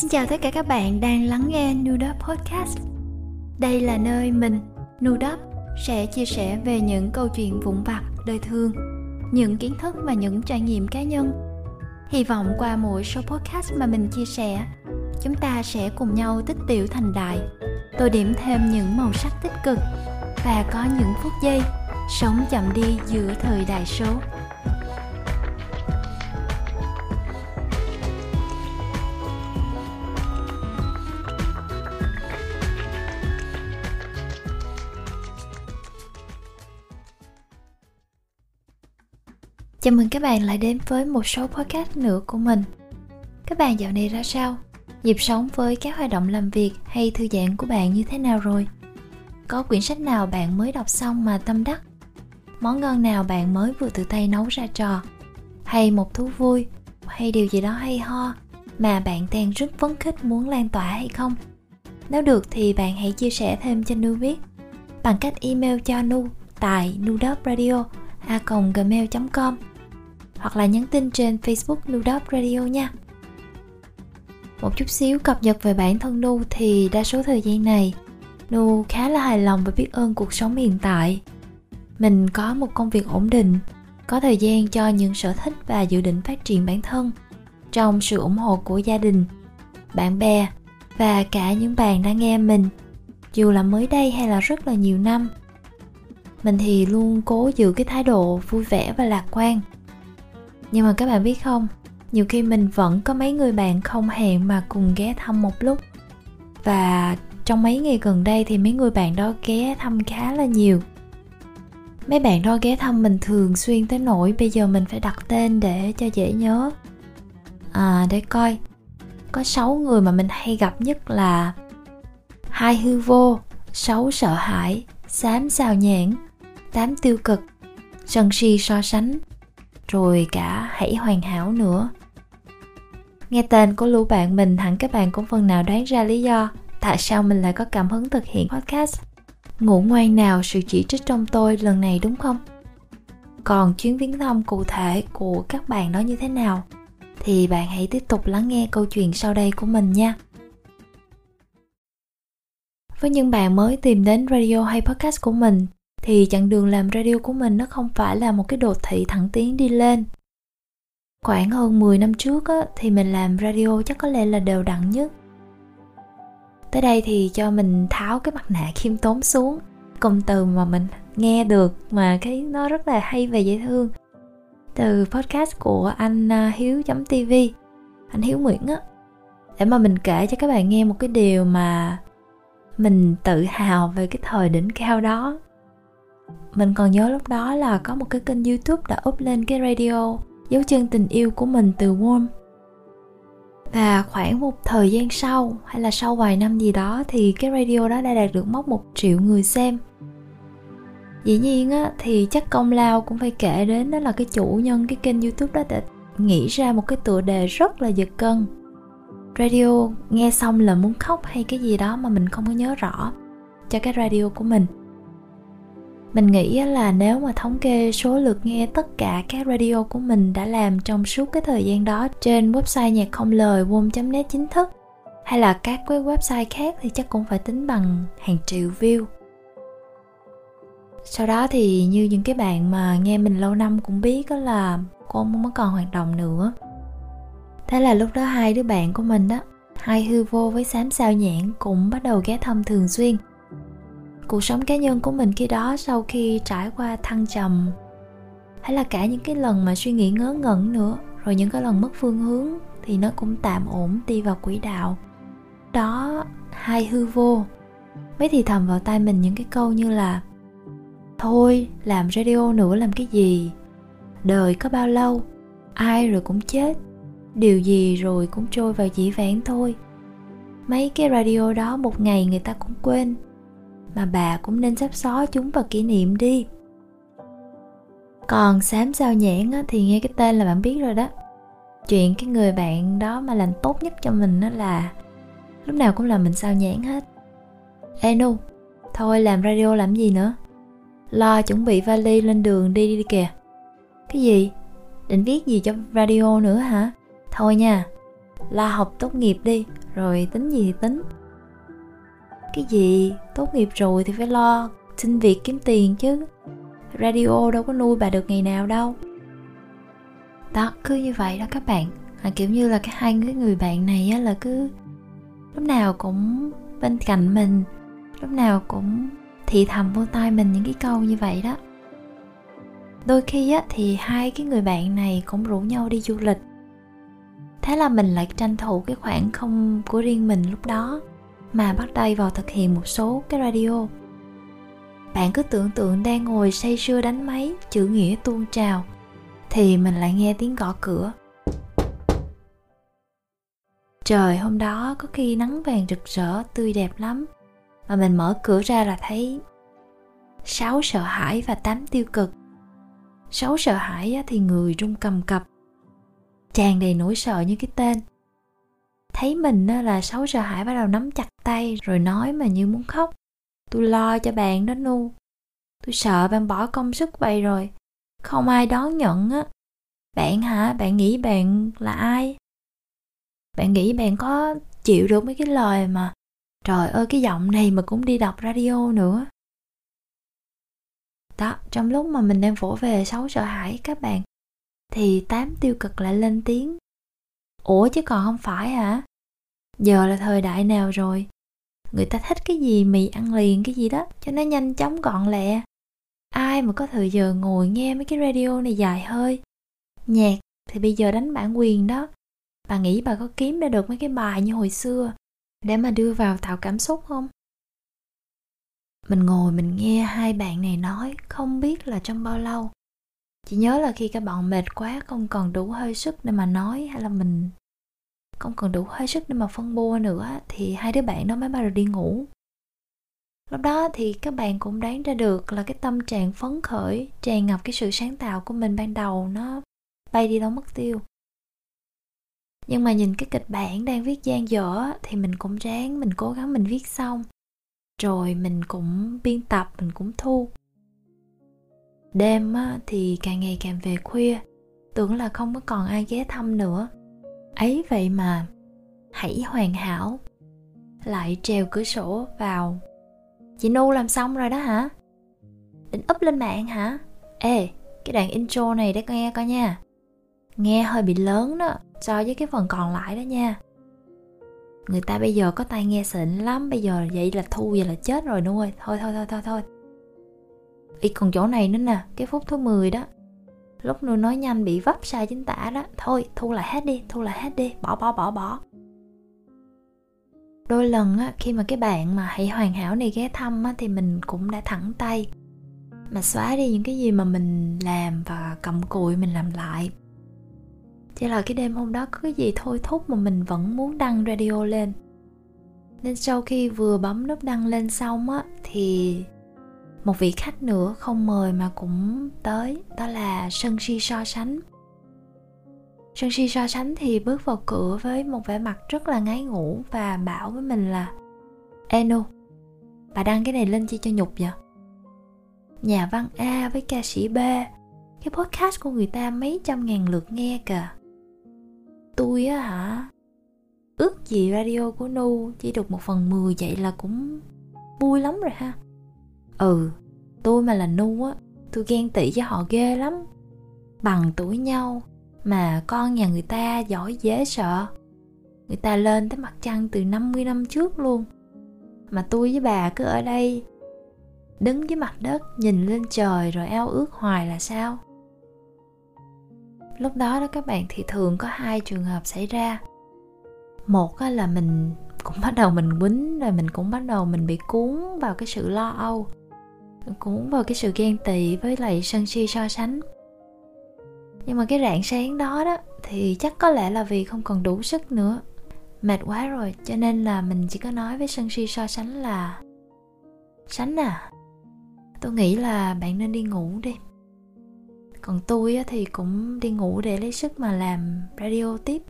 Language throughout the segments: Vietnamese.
Xin chào tất cả các bạn đang lắng nghe Nudop Podcast. Đây là nơi mình, Nudop, sẽ chia sẻ về những câu chuyện vụn vặt, đời thường, những kiến thức và những trải nghiệm cá nhân. Hy vọng qua mỗi số podcast mà mình chia sẻ, chúng ta sẽ cùng nhau tích tiểu thành đại, tô điểm thêm những màu sắc tích cực và có những phút giây sống chậm đi giữa thời đại số. Chào mừng các bạn lại đến với một số podcast nữa của mình. Các bạn dạo này ra sao? Nhịp sống với các hoạt động làm việc hay thư giãn của bạn như thế nào rồi? Có quyển sách nào bạn mới đọc xong mà tâm đắc? Món ngon nào bạn mới vừa tự tay nấu ra trò? Hay một thú vui hay điều gì đó hay ho mà bạn đang rất phấn khích muốn lan tỏa hay không? Nếu được thì bạn hãy chia sẻ thêm cho Nu biết bằng cách email cho Nu tại nudopradio a gmail.com hoặc là nhắn tin trên Facebook Nudop Radio nha. Một chút xíu cập nhật về bản thân Nu thì đa số thời gian này Nu khá là hài lòng và biết ơn cuộc sống hiện tại. Mình có một công việc ổn định, có thời gian cho những sở thích và dự định phát triển bản thân trong sự ủng hộ của gia đình, bạn bè và cả những bạn đã nghe mình dù là mới đây hay là rất là nhiều năm mình thì luôn cố giữ cái thái độ vui vẻ và lạc quan nhưng mà các bạn biết không, nhiều khi mình vẫn có mấy người bạn không hẹn mà cùng ghé thăm một lúc. Và trong mấy ngày gần đây thì mấy người bạn đó ghé thăm khá là nhiều. Mấy bạn đó ghé thăm mình thường xuyên tới nỗi bây giờ mình phải đặt tên để cho dễ nhớ. À để coi. Có sáu người mà mình hay gặp nhất là hai hư vô, sáu sợ hãi, xám xào nhãn, tám tiêu cực sân si so sánh rồi cả hãy hoàn hảo nữa. Nghe tên của lũ bạn mình hẳn các bạn cũng phần nào đoán ra lý do tại sao mình lại có cảm hứng thực hiện podcast. Ngủ ngoan nào sự chỉ trích trong tôi lần này đúng không? Còn chuyến viếng thăm cụ thể của các bạn đó như thế nào? Thì bạn hãy tiếp tục lắng nghe câu chuyện sau đây của mình nha. Với những bạn mới tìm đến radio hay podcast của mình thì chặng đường làm radio của mình nó không phải là một cái đồ thị thẳng tiến đi lên. Khoảng hơn 10 năm trước á, thì mình làm radio chắc có lẽ là đều đặn nhất. Tới đây thì cho mình tháo cái mặt nạ khiêm tốn xuống. Cụm từ mà mình nghe được mà cái nó rất là hay và dễ thương. Từ podcast của anh à, hiếu tv anh hiếu nguyễn á. Để mà mình kể cho các bạn nghe một cái điều mà mình tự hào về cái thời đỉnh cao đó mình còn nhớ lúc đó là có một cái kênh youtube đã up lên cái radio dấu chân tình yêu của mình từ warm. Và khoảng một thời gian sau, hay là sau vài năm gì đó, thì cái radio đó đã đạt được mốc một triệu người xem. Dĩ nhiên á, thì chắc công lao cũng phải kể đến đó là cái chủ nhân cái kênh youtube đó đã nghĩ ra một cái tựa đề rất là giật cân. Radio nghe xong là muốn khóc hay cái gì đó mà mình không có nhớ rõ cho cái radio của mình mình nghĩ là nếu mà thống kê số lượt nghe tất cả các radio của mình đã làm trong suốt cái thời gian đó trên website nhạc không lời wom.net chính thức, hay là các cái website khác thì chắc cũng phải tính bằng hàng triệu view. Sau đó thì như những cái bạn mà nghe mình lâu năm cũng biết đó là cô không có còn hoạt động nữa. Thế là lúc đó hai đứa bạn của mình đó, hai hư vô với xám sao nhãn cũng bắt đầu ghé thăm thường xuyên cuộc sống cá nhân của mình khi đó sau khi trải qua thăng trầm, hay là cả những cái lần mà suy nghĩ ngớ ngẩn nữa, rồi những cái lần mất phương hướng thì nó cũng tạm ổn, đi vào quỹ đạo. Đó, hai hư vô. Mới thì thầm vào tai mình những cái câu như là, thôi, làm radio nữa làm cái gì? Đời có bao lâu? Ai rồi cũng chết. Điều gì rồi cũng trôi vào dĩ vãng thôi. Mấy cái radio đó một ngày người ta cũng quên mà bà cũng nên sắp xó chúng vào kỷ niệm đi. Còn xám sao nhãn á, thì nghe cái tên là bạn biết rồi đó. Chuyện cái người bạn đó mà làm tốt nhất cho mình đó là lúc nào cũng là mình sao nhãn hết. Ê nu thôi làm radio làm gì nữa? Lo chuẩn bị vali lên đường đi đi kìa. Cái gì? Định viết gì cho radio nữa hả? Thôi nha lo học tốt nghiệp đi rồi tính gì thì tính cái gì? Tốt nghiệp rồi thì phải lo xin việc kiếm tiền chứ. Radio đâu có nuôi bà được ngày nào đâu. Đó cứ như vậy đó các bạn. À, kiểu như là cái hai cái người bạn này á là cứ lúc nào cũng bên cạnh mình lúc nào cũng thì thầm vô tai mình những cái câu như vậy đó. Đôi khi á thì hai cái người bạn này cũng rủ nhau đi du lịch. Thế là mình lại tranh thủ cái khoảng không của riêng mình lúc đó mà bắt tay vào thực hiện một số cái radio. Bạn cứ tưởng tượng đang ngồi say sưa đánh máy, chữ nghĩa tuôn trào, thì mình lại nghe tiếng gõ cửa. Trời, hôm đó có khi nắng vàng rực rỡ, tươi đẹp lắm, mà mình mở cửa ra là thấy sáu sợ hãi và tám tiêu cực. Sáu sợ hãi thì người run cầm cập, tràn đầy nỗi sợ như cái tên thấy mình là xấu sợ hãi, bắt đầu nắm chặt tay rồi nói mà như muốn khóc. Tôi lo cho bạn đó nu. Tôi sợ bạn bỏ công sức vậy rồi. Không ai đón nhận á. Bạn hả? Bạn nghĩ bạn là ai? Bạn nghĩ bạn có chịu được mấy cái lời mà trời ơi, cái giọng này mà cũng đi đọc radio nữa. Đó, trong lúc mà mình đang vỗ về xấu sợ hãi các bạn, thì tám tiêu cực lại lên tiếng. Ủa chứ còn không phải hả? Giờ là thời đại nào rồi? Người ta thích cái gì, mì ăn liền cái gì đó, cho nó nhanh chóng gọn lẹ. Ai mà có thời giờ ngồi nghe mấy cái radio này dài hơi? Nhạc thì bây giờ đánh bản quyền đó. Bà nghĩ bà có kiếm ra được mấy cái bài như hồi xưa để mà đưa vào tạo cảm xúc không? Mình ngồi mình nghe hai bạn này nói không biết là trong bao lâu. Chỉ nhớ là khi các bạn mệt quá không còn đủ hơi sức để mà nói hay là mình không còn đủ hơi sức để mà phân bua nữa, thì hai đứa bạn đó mới bắt đầu đi ngủ. Lúc đó thì các bạn cũng đoán ra được là cái tâm trạng phấn khởi, tràn ngập cái sự sáng tạo của mình ban đầu nó bay đi đâu mất tiêu. Nhưng mà nhìn cái kịch bản đang viết gian dở thì mình cũng ráng, mình cố gắng mình viết xong. Rồi mình cũng biên tập, mình cũng thu. Đêm thì càng ngày càng về khuya, tưởng là không có còn ai ghé thăm nữa ấy vậy mà, hãy hoàn hảo. Lại trèo cửa sổ vào. Chị nu làm xong rồi đó hả? Định up lên mạng hả? Ê, cái đoạn intro này để nghe coi nha. Nghe hơi bị lớn đó, so với cái phần còn lại đó nha. Người ta bây giờ có tai nghe xịn lắm, bây giờ vậy là thu vậy là chết rồi đúng thôi thôi thôi thôi thôi. Y còn chỗ này nữa nè, cái phút thứ 10 đó lúc nuôi nói nhanh bị vấp sai chính tả đó. Thôi, thu lại hết đi, thu lại hết đi. Bỏ bỏ bỏ bỏ. Đôi lần á, khi mà cái bạn mà hãy hoàn hảo này ghé thăm á, thì mình cũng đã thẳng tay. Mà xóa đi những cái gì mà mình làm và cầm cùi mình làm lại. Chỉ là cái đêm hôm đó có cái gì thôi thúc mà mình vẫn muốn đăng radio lên. Nên sau khi vừa bấm nút đăng lên xong á, thì một vị khách nữa không mời mà cũng tới, đó là sân si so sánh. Sân si so sánh thì bước vào cửa với một vẻ mặt rất là ngái ngủ và bảo với mình là enu bà đăng cái này lên chi cho nhục vậy? Nhà văn a với ca sĩ b, cái podcast của người ta mấy trăm ngàn lượt nghe kìa. Tôi á hả, ước gì radio của nu chỉ được một phần mười vậy là cũng vui lắm rồi ha ừ tôi mà là nu á, tôi ghen tị với họ ghê lắm. Bằng tuổi nhau mà con nhà người ta giỏi dễ sợ. Người ta lên tới mặt trăng từ 50 năm trước luôn. Mà tôi với bà cứ ở đây, đứng dưới mặt đất, nhìn lên trời rồi ao ước hoài là sao? Lúc đó đó các bạn, thì thường có hai trường hợp xảy ra. Một là mình cũng bắt đầu mình quýnh, rồi mình cũng bắt đầu mình bị cuốn vào cái sự lo âu cuốn vào cái sự ghen tị với lại sân si so sánh. Nhưng mà cái rạng sáng đó đó, thì chắc có lẽ là vì không còn đủ sức nữa. Mệt quá rồi, cho nên là mình chỉ có nói với sân si so sánh là, sánh à tôi nghĩ là bạn nên đi ngủ đi. Còn tôi thì cũng đi ngủ để lấy sức mà làm radio tiếp.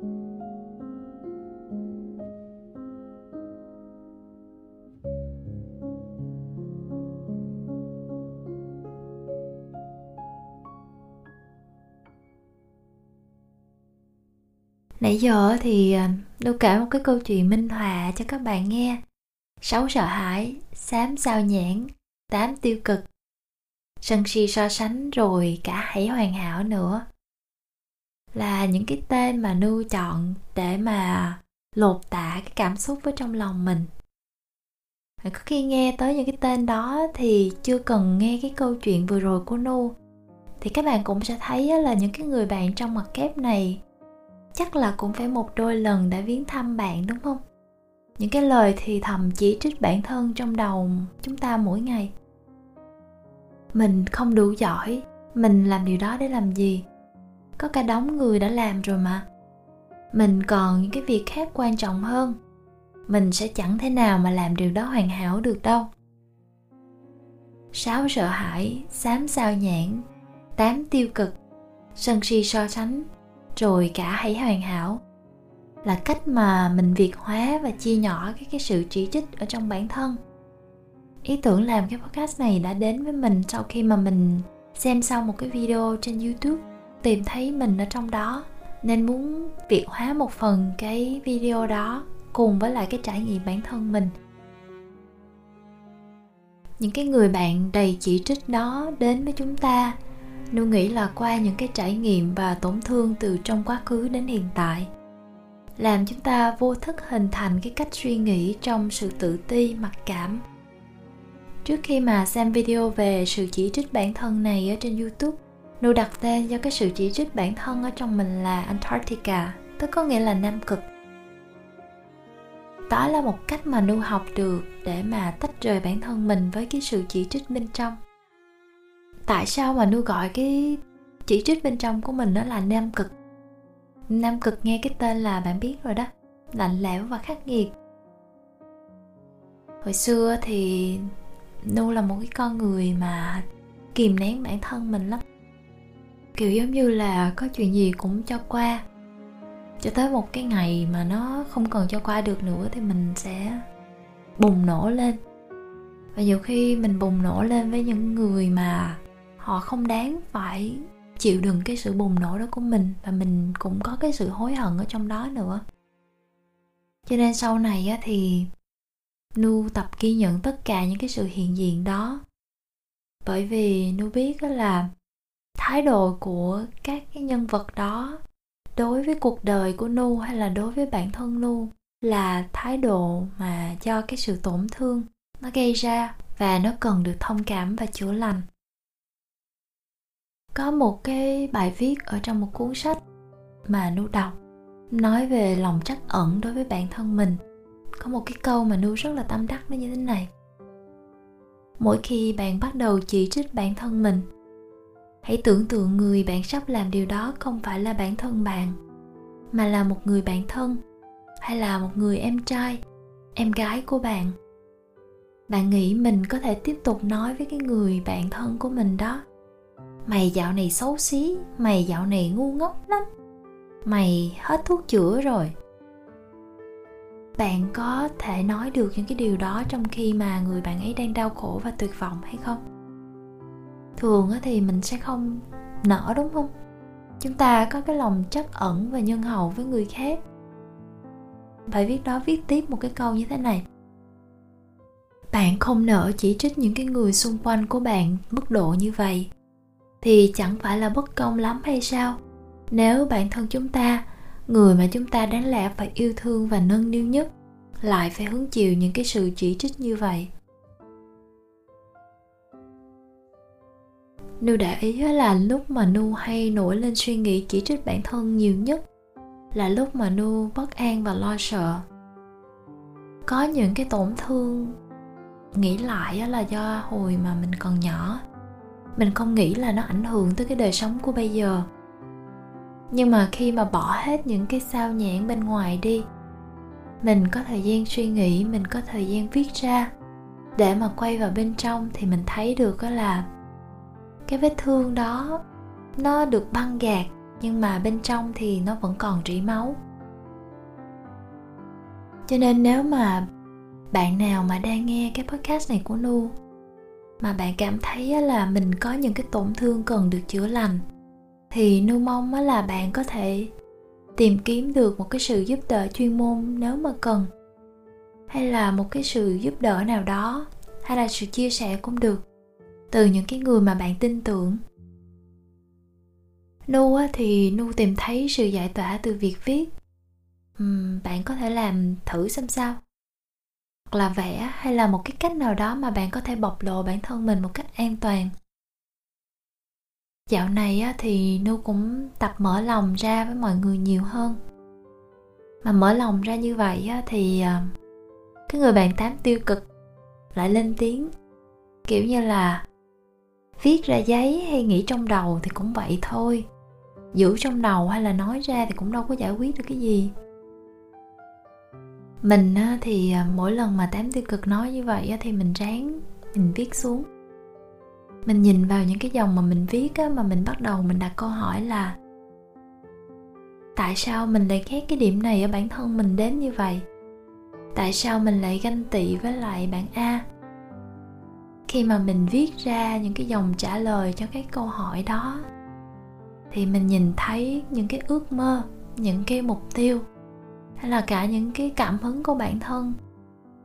Nãy giờ thì à, kể một cái câu chuyện minh họa cho các bạn nghe. Sáu sợ hãi, xám sao nhãn, tám tiêu cực, sân si so sánh rồi cả hãy hoàn hảo nữa. Là những cái tên mà Nu chọn để mà lột tả cái cảm xúc ở trong lòng mình. Có khi nghe tới những cái tên đó thì chưa cần nghe cái câu chuyện vừa rồi của Nu thì các bạn cũng sẽ thấy là những cái người bạn trong mặt kép này chắc là cũng phải một đôi lần đã viếng thăm bạn, đúng không? Những cái lời thì thầm chỉ trích bản thân trong đầu chúng ta mỗi ngày. Mình không đủ giỏi, mình làm điều đó để làm gì? Có cả đống người đã làm rồi mà. Mình còn những cái việc khác quan trọng hơn. Mình sẽ chẳng thể nào mà làm điều đó hoàn hảo được đâu. Sáu sợ hãi, xám sao nhãn, tám tiêu cực, sân si so sánh rồi cả hãy hoàn hảo. Là cách mà mình việt hóa và chia nhỏ cái cái sự chỉ trích ở trong bản thân. Ý tưởng làm cái podcast này đã đến với mình sau khi mà mình xem xong một cái video trên youtube, tìm thấy mình ở trong đó, nên muốn việt hóa một phần cái video đó cùng với lại cái trải nghiệm bản thân mình. Những cái người bạn đầy chỉ trích đó đến với chúng ta nu nghĩ là qua những cái trải nghiệm và tổn thương từ trong quá khứ đến hiện tại, làm chúng ta vô thức hình thành cái cách suy nghĩ trong sự tự ti, mặc cảm. Trước khi mà xem video về sự chỉ trích bản thân này ở trên youtube nu đặt tên cho cái sự chỉ trích bản thân ở trong mình là antarctica, tức có nghĩa là nam cực. Đó là một cách mà nu học được để mà tách rời bản thân mình với cái sự chỉ trích bên trong tại sao mà nu gọi cái chỉ trích bên trong của mình đó là nam cực? Nam cực nghe cái tên là bạn biết rồi đó, lạnh lẽo và khắc nghiệt. Hồi xưa thì nu là một cái con người mà kìm nén bản thân mình lắm. Kiểu giống như là có chuyện gì cũng cho qua. Cho tới một cái ngày mà nó không còn cho qua được nữa thì mình sẽ bùng nổ lên. Và nhiều khi mình bùng nổ lên với những người mà họ không đáng phải chịu đựng cái sự bùng nổ đó của mình và mình cũng có cái sự hối hận ở trong đó nữa. Cho nên sau này á, thì nu tập ghi nhận tất cả những cái sự hiện diện đó. Bởi vì nu biết là thái độ của các cái nhân vật đó đối với cuộc đời của nu hay là đối với bản thân nu là thái độ mà do cái sự tổn thương nó gây ra và nó cần được thông cảm và chữa lành có một cái bài viết ở trong một cuốn sách mà nu đọc, nói về lòng trắc ẩn đối với bản thân mình. Có một cái câu mà nu rất là tâm đắc nó như thế này. Mỗi khi bạn bắt đầu chỉ trích bản thân mình, hãy tưởng tượng người bạn sắp làm điều đó không phải là bản thân bạn, mà là một người bạn thân, hay là một người em trai, em gái của bạn. Bạn nghĩ mình có thể tiếp tục nói với cái người bạn thân của mình đó mày dạo này xấu xí, mày dạo này ngu ngốc lắm. Mày hết thuốc chữa rồi. Bạn có thể nói được những cái điều đó trong khi mà người bạn ấy đang đau khổ và tuyệt vọng hay không? Thường thì mình sẽ không nở, đúng không? Chúng ta có cái lòng trắc ẩn và nhân hậu với người khác. Bài viết đó viết tiếp một cái câu như thế này. Bạn không nỡ chỉ trích những cái người xung quanh của bạn mức độ như vậy thì chẳng phải là bất công lắm hay sao? Nếu bản thân chúng ta, người mà chúng ta đáng lẽ phải yêu thương và nâng niu nhất, lại phải hứng chịu những cái sự chỉ trích như vậy. Nu để ý là lúc mà Nu hay nổi lên suy nghĩ chỉ trích bản thân nhiều nhất là lúc mà Nu bất an và lo sợ. Có những cái tổn thương nghĩ lại là do hồi mà mình còn nhỏ mình không nghĩ là nó ảnh hưởng tới cái đời sống của bây giờ. Nhưng mà khi mà bỏ hết những cái sao nhãn bên ngoài đi, mình có thời gian suy nghĩ, mình có thời gian viết ra. Để mà quay vào bên trong thì mình thấy được đó là cái vết thương đó, nó được băng gạt, nhưng mà bên trong thì nó vẫn còn rỉ máu. Cho nên nếu mà bạn nào mà đang nghe cái podcast này của nu mà bạn cảm thấy là mình có những cái tổn thương cần được chữa lành thì nu mong là bạn có thể tìm kiếm được một cái sự giúp đỡ chuyên môn nếu mà cần. Hay là một cái sự giúp đỡ nào đó hay là sự chia sẻ cũng được từ những cái người mà bạn tin tưởng. Nu thì nu tìm thấy sự giải tỏa từ việc viết. Uhm, bạn có thể làm thử xem sao hoặc là vẽ hay là một cái cách nào đó mà bạn có thể bộc lộ bản thân mình một cách an toàn? Dạo này thì nu cũng tập mở lòng ra với mọi người nhiều hơn. Mà mở lòng ra như vậy thì à, cái người bạn tám tiêu cực lại lên tiếng. Kiểu như là viết ra giấy hay nghĩ trong đầu thì cũng vậy thôi. Giữ trong đầu hay là nói ra thì cũng đâu có giải quyết được cái gì mình thì à, mỗi lần mà tám tiêu cực nói như vậy thì mình ráng mình viết xuống. Mình nhìn vào những cái dòng mà mình viết á, mà mình bắt đầu mình đặt câu hỏi là tại sao mình lại ghét cái điểm này ở bản thân mình đến như vậy? Tại sao mình lại ganh tị với lại bạn a? Khi mà mình viết ra những cái dòng trả lời cho cái câu hỏi đó thì mình nhìn thấy những cái ước mơ những cái mục tiêu hay là cả những cái cảm hứng của bản thân?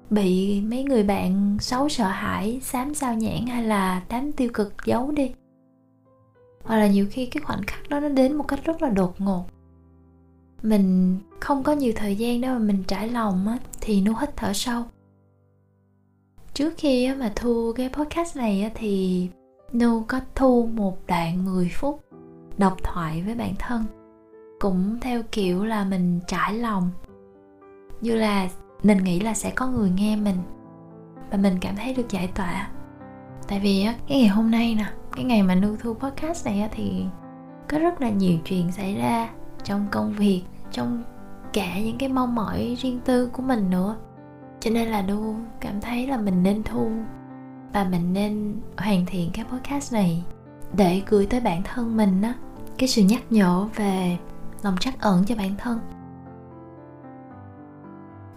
Bị mấy người bạn xấu sợ hãi xám sao nhãn hay là đám tiêu cực giấu đi? Hoặc là nhiều khi cái khoảnh khắc đó nó đến một cách rất là đột ngột. Mình không có nhiều thời gian để mà mình trải lòng á thì nu hít thở sâu. Trước khi mà thu cái podcast này á, thì Nu có thu một đoạn 10 phút độc thoại với bản thân cũng theo kiểu là mình trải lòng. Như là mình nghĩ là sẽ có người nghe mình và mình cảm thấy được giải tỏa. Tại vì á, cái ngày hôm nay nè, cái ngày mà nuôi thu podcast này á, thì có rất là nhiều chuyện xảy ra trong công việc, trong cả những cái mong mỏi riêng tư của mình nữa. Cho nên là Nu cảm thấy là mình nên thu và mình nên hoàn thiện cái podcast này để gửi tới bản thân mình á. Cái sự nhắc nhở về lòng trắc ẩn cho bản thân.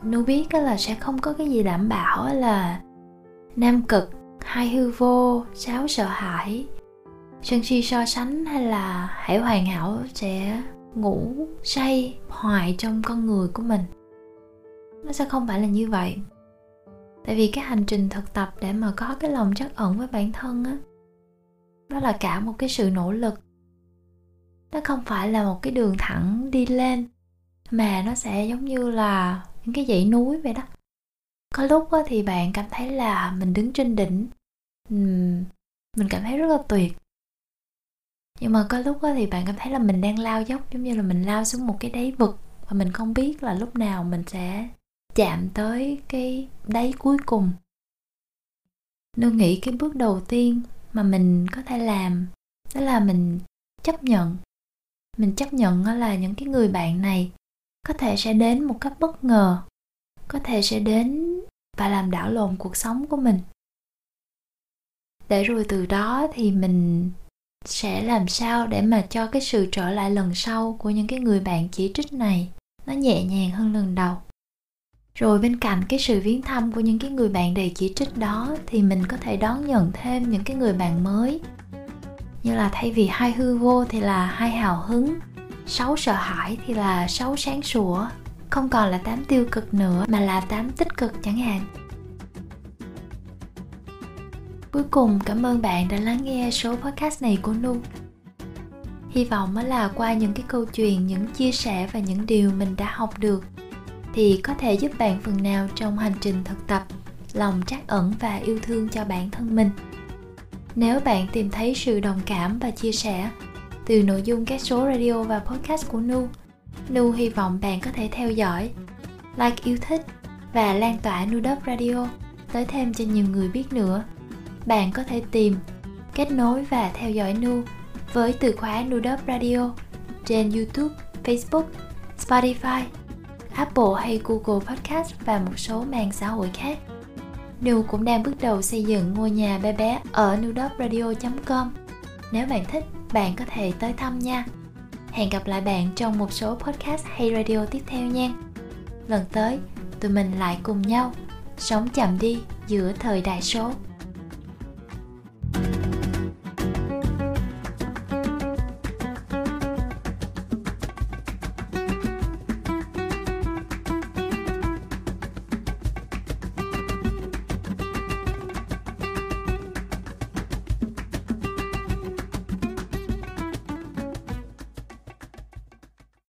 Nu biết là sẽ không có cái gì đảm bảo là nam cực hai hư vô sáu sợ hãi. Sân si so sánh hay là hãy hoàn hảo sẽ ngủ say, hoài trong con người của mình. Nó sẽ không phải là như vậy. Tại vì cái hành trình thực tập để mà có cái lòng trắc ẩn với bản thân á đó là cả một cái sự nỗ lực nó không phải là một cái đường thẳng đi lên, mà nó sẽ giống như là những cái dãy núi vậy đó. Có lúc thì bạn cảm thấy là mình đứng trên đỉnh mình cảm thấy rất là tuyệt. Nhưng mà có lúc thì bạn cảm thấy là mình đang lao dốc, giống như là mình lao xuống một cái đáy vực, và mình không biết là lúc nào mình sẽ chạm tới cái đáy cuối cùng. Nương nghĩ cái bước đầu tiên mà mình có thể làm đó là mình chấp nhận mình chấp nhận là những cái người bạn này có thể sẽ đến một cách bất ngờ, có thể sẽ đến và làm đảo lộn cuộc sống của mình. Để rồi từ đó thì mình sẽ làm sao để mà cho cái sự trở lại lần sau của những cái người bạn chỉ trích này nó nhẹ nhàng hơn lần đầu. Rồi bên cạnh cái sự viếng thăm của những cái người bạn đầy chỉ trích đó thì mình có thể đón nhận thêm những cái người bạn mới như là thay vì hai hư vô thì là hai hào hứng, sáu sợ hãi thì là sáu sáng sủa, không còn là tám tiêu cực nữa mà là tám tích cực chẳng hạn. Cuối cùng, cảm ơn bạn đã lắng nghe số podcast này của nu hy vọng mới là qua những cái câu chuyện, những chia sẻ và những điều mình đã học được thì có thể giúp bạn phần nào trong hành trình thực tập, lòng trắc ẩn và yêu thương cho bản thân mình nếu bạn tìm thấy sự đồng cảm và chia sẻ từ nội dung các số radio và podcast của Nu, Nu hy vọng bạn có thể theo dõi, like yêu thích và lan tỏa Nu Đất Radio tới thêm cho nhiều người biết nữa. Bạn có thể tìm, kết nối và theo dõi Nu với từ khóa Nu Đất Radio trên YouTube, Facebook, Spotify, Apple hay Google Podcast và một số mạng xã hội khác. Nu cũng đang bước đầu xây dựng ngôi nhà bé bé ở nudopradio.com. Nếu bạn thích, bạn có thể tới thăm nha. Hẹn gặp lại bạn trong một số podcast hay radio tiếp theo nha. Lần tới, tụi mình lại cùng nhau sống chậm đi giữa thời đại số.